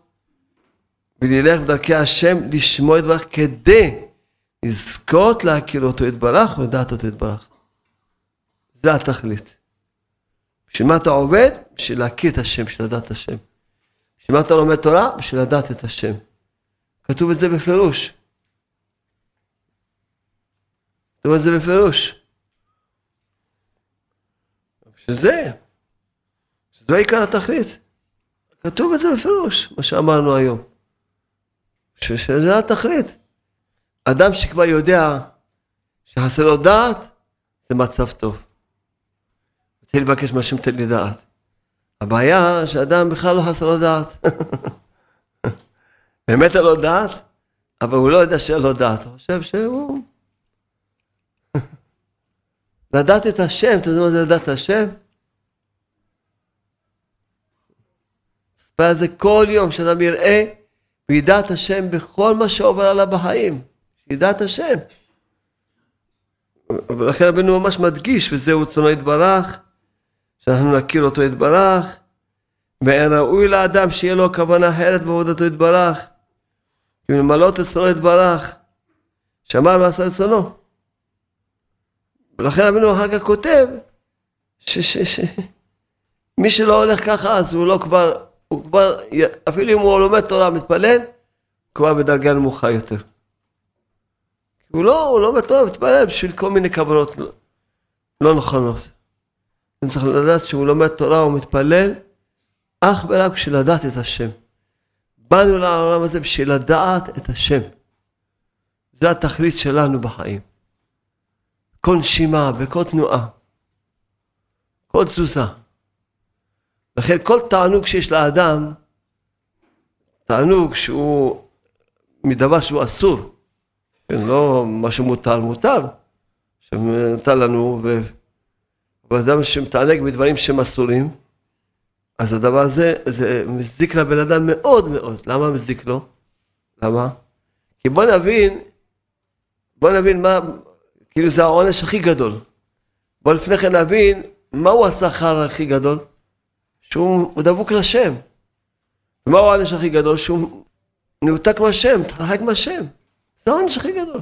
וללך בדרכי השם, לשמוע את ברך כדי לזכות להכיר אותו יתברך ולדעת אותו יתברך. זה התכלית. בשביל מה אתה עובד? בשביל להכיר את השם, בשביל לדעת את השם. בשביל מה אתה לומד תורה? בשביל לדעת את השם. כתוב את זה בפירוש. כתוב את זה בפירוש. שזה, שזה עיקר התכלית. כתוב את זה בפירוש, מה שאמרנו היום. שזה התכלית. אדם שכבר יודע שחסר לו דעת, זה מצב טוב. מתחיל לבקש מהשם תן לי דעת. הבעיה שאדם בכלל לא חסר לו דעת. באמת אין לו דעת, אבל הוא לא יודע שאין לו דעת, הוא חושב שהוא... לדעת את השם, אתה יודע מה זה לדעת את השם? ואז כל יום שאדם יראה וידע את השם בכל מה שעובר עליו בחיים, שידע את השם. ולכן רבנו ממש מדגיש, וזהו רצונו יתברך, שאנחנו נכיר אותו יתברך, ואין ראוי לאדם שיהיה לו כוונה אחרת בעבודתו יתברך, כי ממלאות רצונו יתברך, שמר ועשה רצונו. ולכן רבנו אחר כך כותב, שמי שלא הולך ככה אז הוא לא כבר הוא כבר, אפילו אם הוא לומד תורה, מתפלל, כבר בדרגה נמוכה יותר. הוא לא, הוא לומד תורה, מתפלל בשביל כל מיני כוונות לא, לא נכונות. אני צריך לדעת שהוא לומד תורה, הוא מתפלל, אך ורק בשביל לדעת את השם. באנו לעולם הזה בשביל לדעת את השם. זה התכלית שלנו בחיים. כל נשימה וכל תנועה, כל תזוזה. לכן כל תענוג שיש לאדם, תענוג שהוא מדבר שהוא אסור, כן, לא מה שמותר, מותר, שמותר לנו, אבל אדם שמתענג מדברים שהם אסורים, אז הדבר הזה, זה מזיק לבן אדם מאוד מאוד. למה מזיק לו? למה? כי בוא נבין, בוא נבין מה, כאילו זה העונש הכי גדול. בוא לפני כן נבין מהו השכר הכי גדול. שהוא דבוק לשם. ומה הוא העונש הכי גדול? שהוא מנותק מהשם, מתרחק מהשם. זה העונש הכי גדול.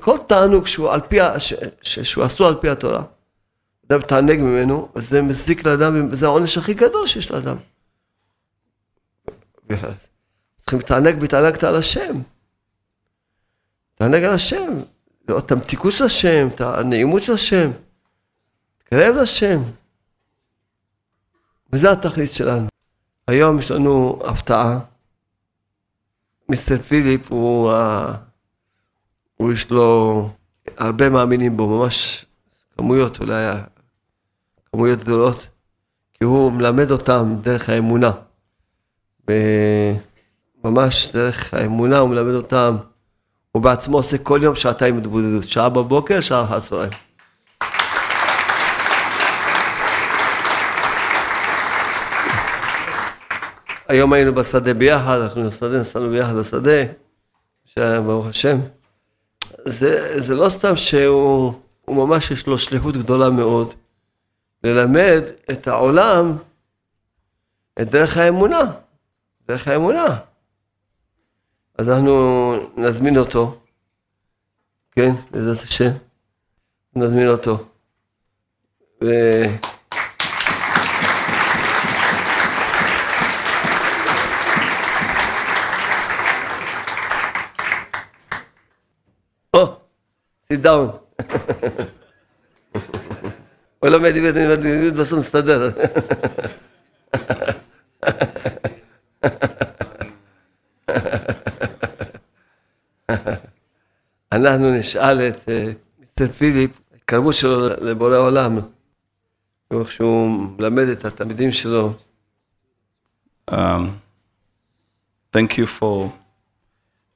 כל תענוג שהוא, על פי, ש, ש, שהוא אסור על פי התורה, אדם מתענג ממנו, אז זה מזיק לאדם, וזה העונש הכי גדול שיש לאדם. צריכים להתענג והתענגת על השם. תענג על השם, לראות את המתיקות של השם, את הנעימות של השם, תקרב לשם. וזה התכלית שלנו. היום יש לנו הפתעה. מיסטר פיליפ הוא, הוא יש לו הרבה מאמינים בו, ממש כמויות, אולי כמויות גדולות, כי הוא מלמד אותם דרך האמונה. ממש דרך האמונה הוא מלמד אותם. הוא בעצמו עושה כל יום שעתיים התבודדות, שעה בבוקר, שעה אחת צהריים. היום היינו בשדה ביחד, אנחנו בשדה, נסענו ביחד לשדה, ברוך השם. זה, זה לא סתם שהוא ממש יש לו שליחות גדולה מאוד, ללמד את העולם את דרך האמונה, דרך האמונה. אז אנחנו נזמין אותו, כן, בעזרת השם, נזמין אותו. ו... sit down. הוא לומד עברית, אני לומד עברית, בסוף מסתדר. אנחנו נשאל את מיסטר פיליפ, ההתקרבות שלו לבורא עולם, איך שהוא מלמד את התלמידים שלו. Um, thank you for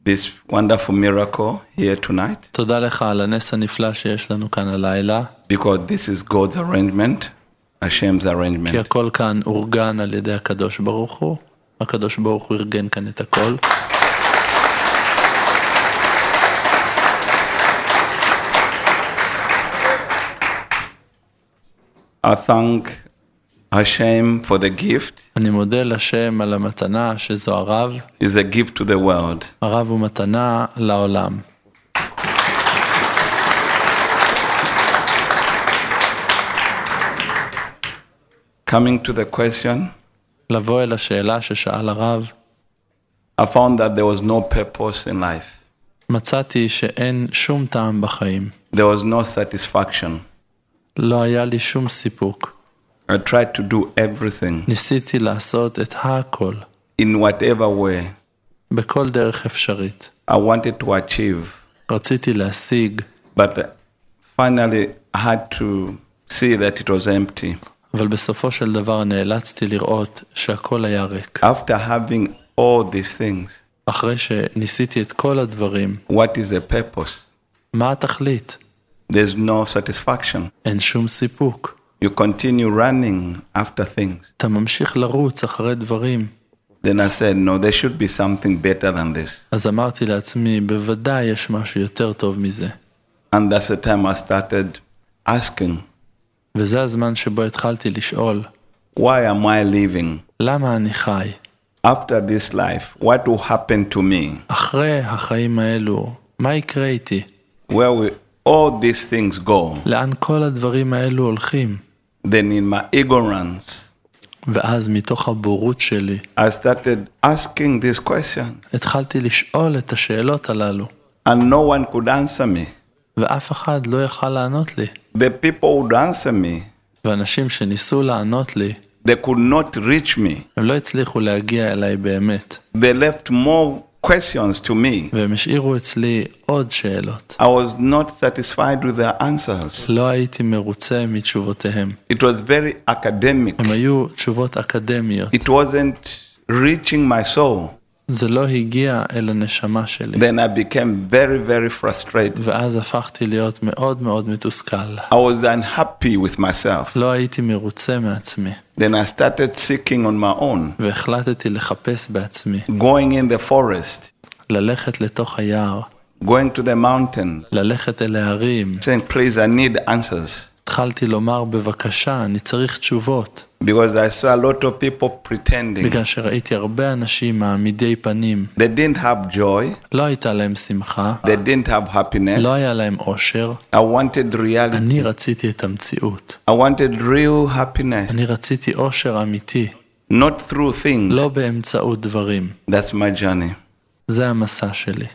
this wonderful miracle here tonight תודה לך על הנס הנפלא שיש לנו כאן הלילה, because this is God's arrangement, Hashem's כי arrangement. הכל כאן אורגן על ידי הקדוש ברוך הוא. הקדוש ברוך הוא ארגן כאן את הכל. I thank Hashem for the gift. אני מודה לשם על המתנה שזו הרב. It's a gift to the world. הרב הוא מתנה לעולם. Coming to the question, לבוא אל השאלה ששאל הרב, I found that there was no purpose in life. מצאתי שאין שום טעם בחיים. There was no satisfaction. לא היה לי שום סיפוק. I tried to do everything ניסיתי לעשות את הכל, in whatever way בכל דרך אפשרית. I wanted to achieve, רציתי להשיג, but finally I had to see that it was empty. אבל בסופו של דבר נאלצתי לראות שהכל היה ריק. After having all these things, אחרי שניסיתי את כל הדברים, what is the purpose? מה התכלית? There's no satisfaction. אין שום סיפוק. You continue running after things. אתה ממשיך לרוץ אחרי דברים. Then I said, no, there should be something better than this. אז אמרתי לעצמי, בוודאי יש משהו יותר טוב מזה. And that's the time I started asking, וזה הזמן שבו התחלתי לשאול, why am I living? למה אני חי? After this life, what will happen to me? אחרי החיים האלו, מה יקרה איתי? Where will all these things go? לאן כל הדברים האלו הולכים? Then, in my ignorance, ואז מתוך הבורות שלי, I started asking these questions, התחלתי לשאול את השאלות הללו, and no one could answer me. ואף אחד לא יכל לענות לי. The people would answer me, ואנשים שניסו לענות לי, they could not reach me. הם לא הצליחו להגיע אליי באמת, They left more questions to me. והם השאירו אצלי עוד שאלות. I was not satisfied with their answers. לא הייתי מרוצה מתשובותיהם. It was very academic. הם היו תשובות אקדמיות. It wasn't reaching my soul. זה לא הגיע אל הנשמה שלי. Then I became very, very frustrated. ואז הפכתי להיות מאוד מאוד מתוסכל. I was unhappy with myself. לא הייתי מרוצה מעצמי, Then I started seeking on my own, והחלטתי לחפש בעצמי, going in the forest, ללכת לתוך היער, going to the mountains, ללכת אל ההרים. saying, Please, I need answers. התחלתי לומר, בבקשה, אני צריך תשובות. Because I saw a lot of people pretending. בגלל שראיתי הרבה אנשים מעמידי פנים. They didn't have joy, לא הייתה להם שמחה, they didn't have happiness. לא היה להם אושר. I wanted אני. רציתי את המציאות. I wanted real happiness, אני רציתי אושר אמיתי, not through things. לא באמצעות דברים. That's my journey. זה המסע שלי.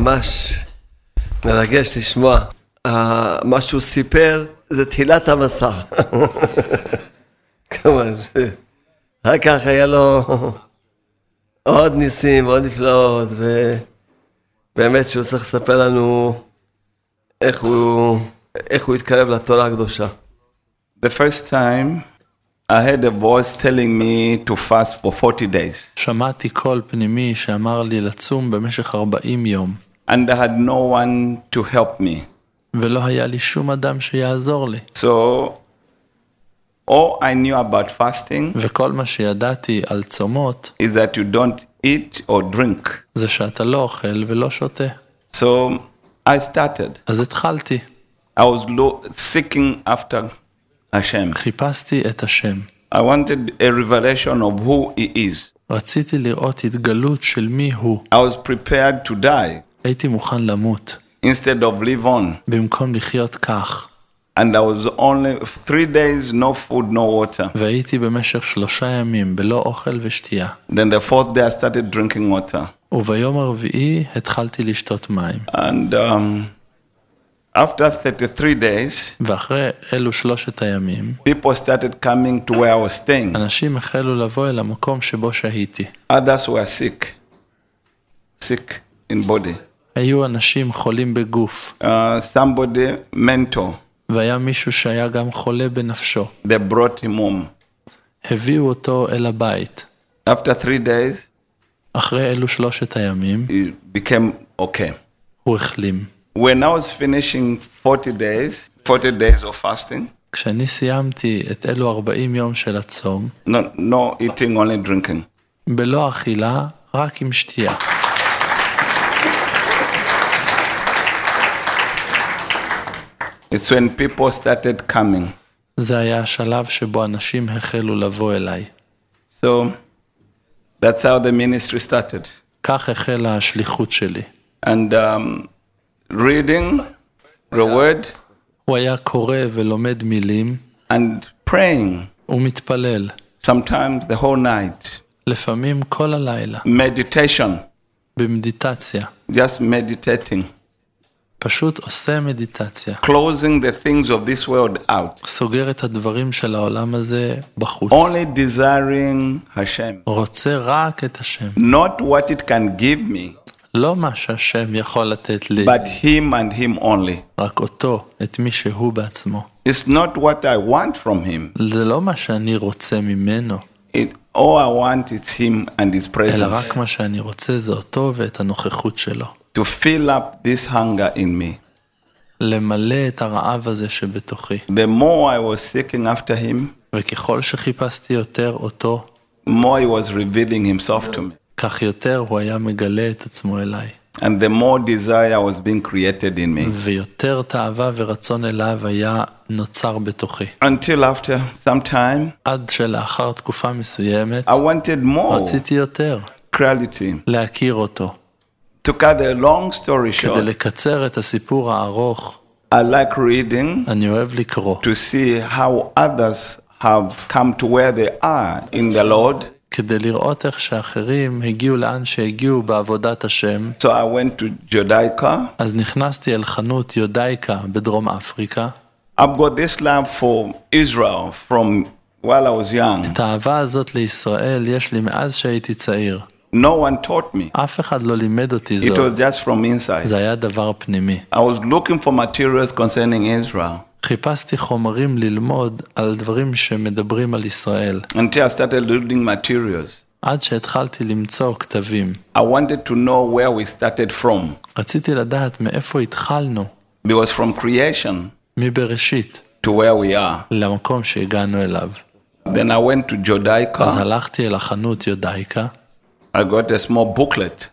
ממש מרגש לשמוע. אה, מה שהוא סיפר זה תחילת המסע. כמובן, ש- אחר כך היה לו עוד ניסים, עוד נפלאות, ובאמת שהוא צריך לספר לנו איך הוא, איך הוא התקרב לתורה הקדושה. The first time I heard a voice telling me to fast for 40 days, שמעתי קול פנימי שאמר לי לצום במשך 40 יום, and I had no one to help me. ולא היה לי שום אדם שיעזור לי. So, all I knew about fasting וכל מה שידעתי על צומות, is that you don't eat or drink. זה שאתה לא אוכל ולא שותה. So, I started. אז התחלתי, I was lo- seeking after Hashem. חיפשתי את השם. I wanted a revelation of who He is. רציתי לראות התגלות של מי הוא. I was prepared to die הייתי מוכן למות, instead of live on. במקום לחיות כך. And I was only three days, no food, no water. והייתי במשך שלושה ימים בלא אוכל ושתייה. Then the fourth day I started drinking water. וביום הרביעי התחלתי לשתות מים. And um, after 33 days, ואחרי אלו שלושת הימים, people started coming to where I was staying. אנשים החלו לבוא אל המקום שבו שהיתי. Others were sick, sick in body. היו אנשים חולים בגוף, uh, somebody mentor. והיה מישהו שהיה גם חולה בנפשו. They brought him home. הביאו אותו אל הבית. After three days, אחרי אלו שלושת הימים, he became okay. הוא החלים. When I was finishing 40 days, 40 days of fasting, כשאני סיימתי את אלו 40 יום של הצום, no, no eating, only drinking. בלא אכילה, רק עם שתייה. It's when people started coming. זה היה השלב שבו אנשים החלו לבוא אליי. So that's how the ministry started. כך החלה השליחות שלי. And um, reading the word הוא היה קורא ולומד מילים, and praying, ומתפלל, sometimes the whole night. לפעמים כל הלילה, Meditation, במדיטציה. just meditating, פשוט עושה מדיטציה. closing the things of this world out. סוגר את הדברים של העולם הזה בחוץ. Only desiring Hashem, רוצה רק את השם. not what it can give me, לא מה שהשם יכול לתת לי, but Him and Him only. רק אותו, את מי שהוא בעצמו. It's not what I want from Him. זה לא מה שאני רוצה ממנו, It, all I want is Him and His אלא presence. רק מה שאני רוצה זה אותו ואת הנוכחות שלו. To fill up this hunger in me. למלא את הרעב הזה שבתוכי. The more I was seeking after Him, וככל שחיפשתי יותר אותו, more He was revealing Himself to me. כך יותר הוא היה מגלה את עצמו אליי. And the more desire was being created in me. ויותר תאווה ורצון אליו היה נוצר בתוכי. Until after some time, עד שלאחר תקופה מסוימת, I wanted more רציתי יותר clarity. להכיר אותו. To cut a long story כדי short, לקצר את הסיפור הארוך, I like reading אני אוהב לקרוא, to see how others have come to where they are in the Lord. כדי לראות איך שאחרים הגיעו לאן שהגיעו בעבודת השם. So I went to Judaica. אז נכנסתי אל חנות יודאיקה בדרום אפריקה. I've got this love for Israel from while I was young. את האהבה הזאת לישראל יש לי מאז שהייתי צעיר. No one taught me. אף אחד לא לימד אותי It זאת, was just from inside. זה היה דבר פנימי. I was looking for materials concerning Israel חיפשתי חומרים ללמוד על דברים שמדברים על ישראל, until I started reading materials. עד שהתחלתי למצוא כתבים. I wanted to know where we started from. רציתי לדעת מאיפה התחלנו, Because from creation מבראשית, to where we are. למקום שהגענו אליו. Then I went to אז Judaica. הלכתי אל החנות יודאיקה, I got a small booklet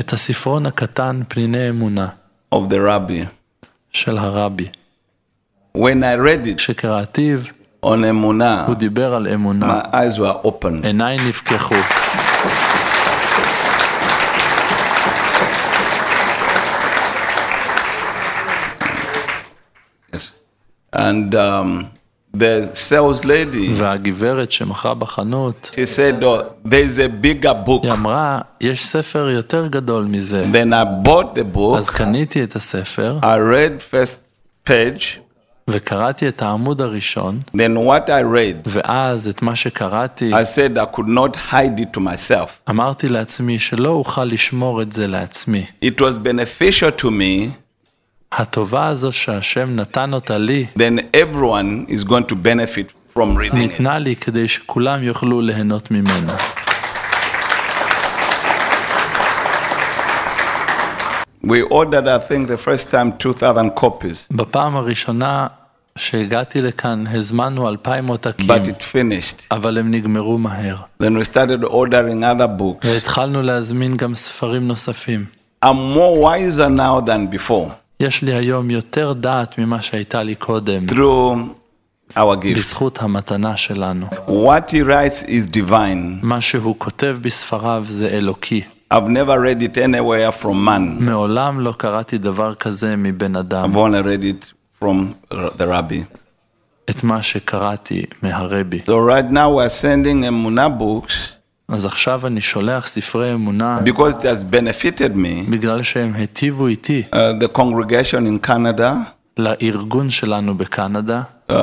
את הספרון הקטן פניני אמונה of the rabbi. של הרבי. When I read it כשקראתיו, on Emunah, הוא דיבר על אמונה. my eyes were open. עיניי נפקחו. Yes. And um, the sales lady, והגברת שמכרה בחנות, she said, oh, there's a bigger book. היא אמרה, יש ספר יותר גדול מזה. Then I bought the אז book. קניתי את הספר, I read first page. וקראתי את העמוד הראשון, Then what I read, ואז את מה שקראתי, I said I could not hide it to myself. אמרתי לעצמי שלא אוכל לשמור את זה לעצמי. It was beneficial to me. הטובה הזו שהשם נתן אותה לי, Then everyone is going to benefit from reading it. ניתנה לי כדי שכולם יוכלו ליהנות ממנה. We ordered, I think, the first time 2,000 copies, בפעם הראשונה שהגעתי לכאן הזמנו אלפיים עותקים, but it finished. אבל הם נגמרו מהר. Then we started ordering other books. והתחלנו להזמין גם ספרים נוספים. I'm more wiser now than before יש לי היום יותר דעת ממה שהייתה לי קודם, through our gifts. בזכות המתנה שלנו. What he writes is divine. מה שהוא כותב בספריו זה אלוקי. I've never read it anywhere from man. מעולם לא קראתי דבר כזה מבן אדם, I've only read it from the rabbi. את מה שקראתי מהרבי. So right now we're sending Emunah books אז עכשיו אני שולח ספרי אמונה because it has benefited me. בגלל שהם היטיבו איתי Uh, the congregation in Canada, לארגון שלנו בקנדה um,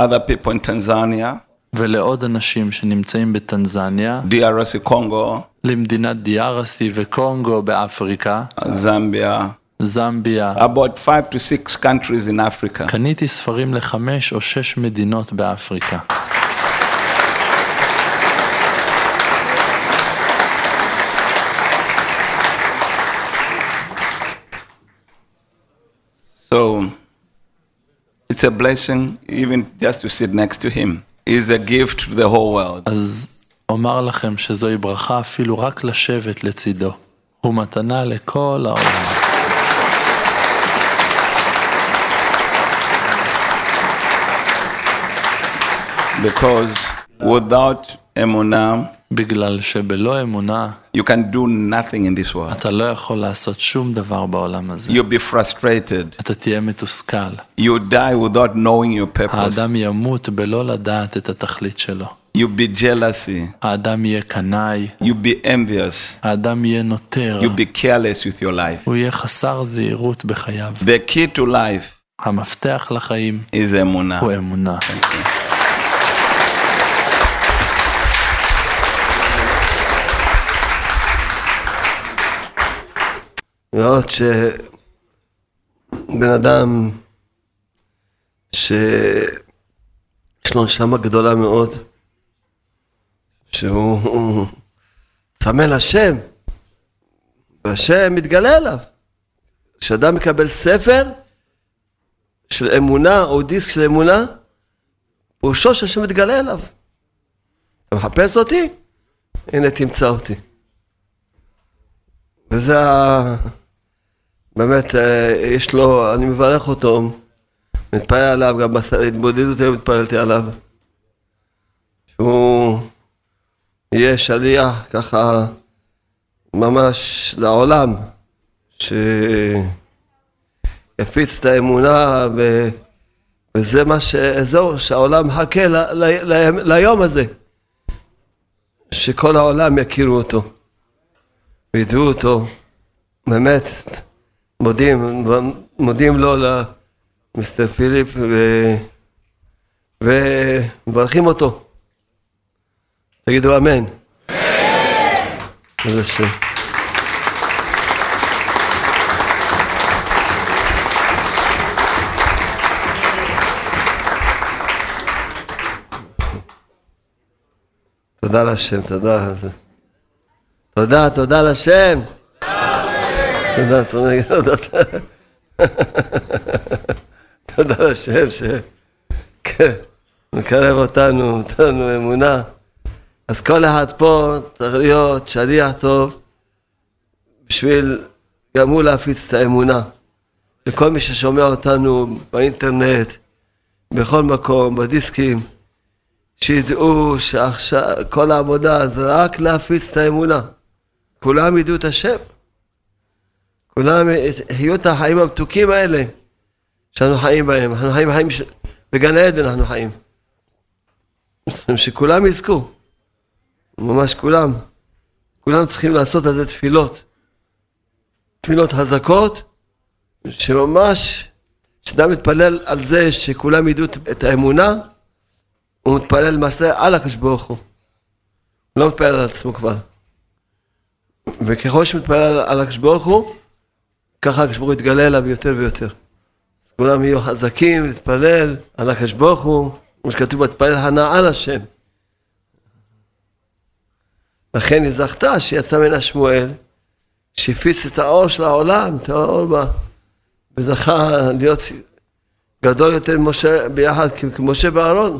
other people in Tanzania, ולעוד אנשים שנמצאים בטנזניה, DRC Congo, למדינת דיארסי וקונגו באפריקה, Zambia, זמביה. about five to six countries in Africa. קניתי ספרים לחמש או שש מדינות באפריקה. So it's a blessing even just to sit next to him. He's a gift to the whole world. אז אומר לכם שזוהי ברכה אפילו רק לשבת לצידו. הוא מתנה לכל העולם. Because without emunah, בגלל שבלא אמונה you can do nothing in this world. אתה לא יכול לעשות שום דבר בעולם הזה. You'll be frustrated. אתה תהיה מתוסכל. You die without knowing your purpose. האדם ימות בלא לדעת את התכלית שלו. You'll be jealousy. האדם יהיה קנאי, You'll be envious. האדם יהיה נוטר, You'll be careless with your life. הוא יהיה חסר זהירות בחייו. The key to life המפתח לחיים is emunah. הוא אמונה. Thank you. לראות שבן אדם שיש לו נשמה גדולה מאוד, שהוא צמא לשם, והשם מתגלה אליו. כשאדם מקבל ספר של אמונה או דיסק של אמונה, פירושו שהשם מתגלה אליו. אתה מחפש אותי? הנה תמצא אותי. וזה ה... באמת, אה, יש לו, אני מברך אותו, מתפלל עליו, גם בהתבודדות היום התפללתי עליו. שהוא יהיה שליח ככה ממש לעולם, שיפיץ את האמונה ו... וזה מה ש... זהו, שהעולם מחכה ל... ל... ל... ליום הזה, שכל העולם יכירו אותו. וידעו אותו, באמת, מודים, מודים לו למיסטר פיליפ. ומברכים אותו. תגידו אמן. אמן. תודה לשם, תודה. תודה, תודה לשם. תודה, תודה. תודה לשם שמקרב אותנו, נותן לנו אמונה. אז כל אחד פה צריך להיות שליח טוב בשביל גם הוא להפיץ את האמונה. וכל מי ששומע אותנו באינטרנט, בכל מקום, בדיסקים, שידעו שעכשיו כל העבודה זה רק להפיץ את האמונה. כולם ידעו את השם. כולם יהיו את החיים המתוקים האלה שאנחנו חיים בהם. אנחנו חיים חיים ש... בגן עדן אנחנו חיים. שכולם יזכו. ממש כולם. כולם צריכים לעשות על זה תפילות. תפילות חזקות, שממש, כשאדם מתפלל על זה שכולם ידעו את האמונה, הוא מתפלל למעשה על הקדוש ברוך. הוא לא מתפלל על עצמו כבר. וככל שמתפלל על הקדוש ברוך הוא, ככה הקדוש ברוך הוא יתגלה אליו יותר ויותר. כולם יהיו חזקים להתפלל על הקדוש ברוך הוא, כמו שכתוב בתפלל הנאה על השם. לכן היא זכתה שיצא ממנה שמואל, שהפיץ את האור של העולם, את האור בה, וזכה להיות גדול יותר ממשה ביחד כמשה ואהרון.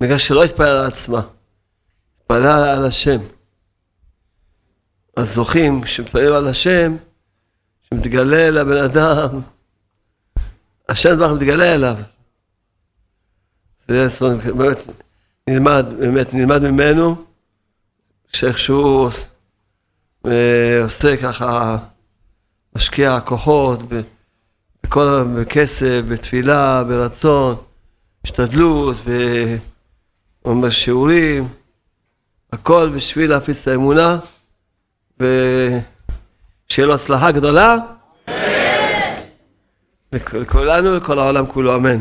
בגלל שלא התפלל על עצמה, התפלל על השם. אז זוכים, כשמתפללים על השם, שמתגלה לבן אדם, השם דבר מתגלה אליו. זה באמת נלמד, באמת נלמד ממנו, שאיכשהו עושה ככה, משקיע כוחות בכל, בכסף, בתפילה, ברצון, השתדלות, ואומר שיעורים, הכל בשביל להפיץ את האמונה. ושיהיה לו הצלחה גדולה. לכולנו ולכל העולם כולו, אמן.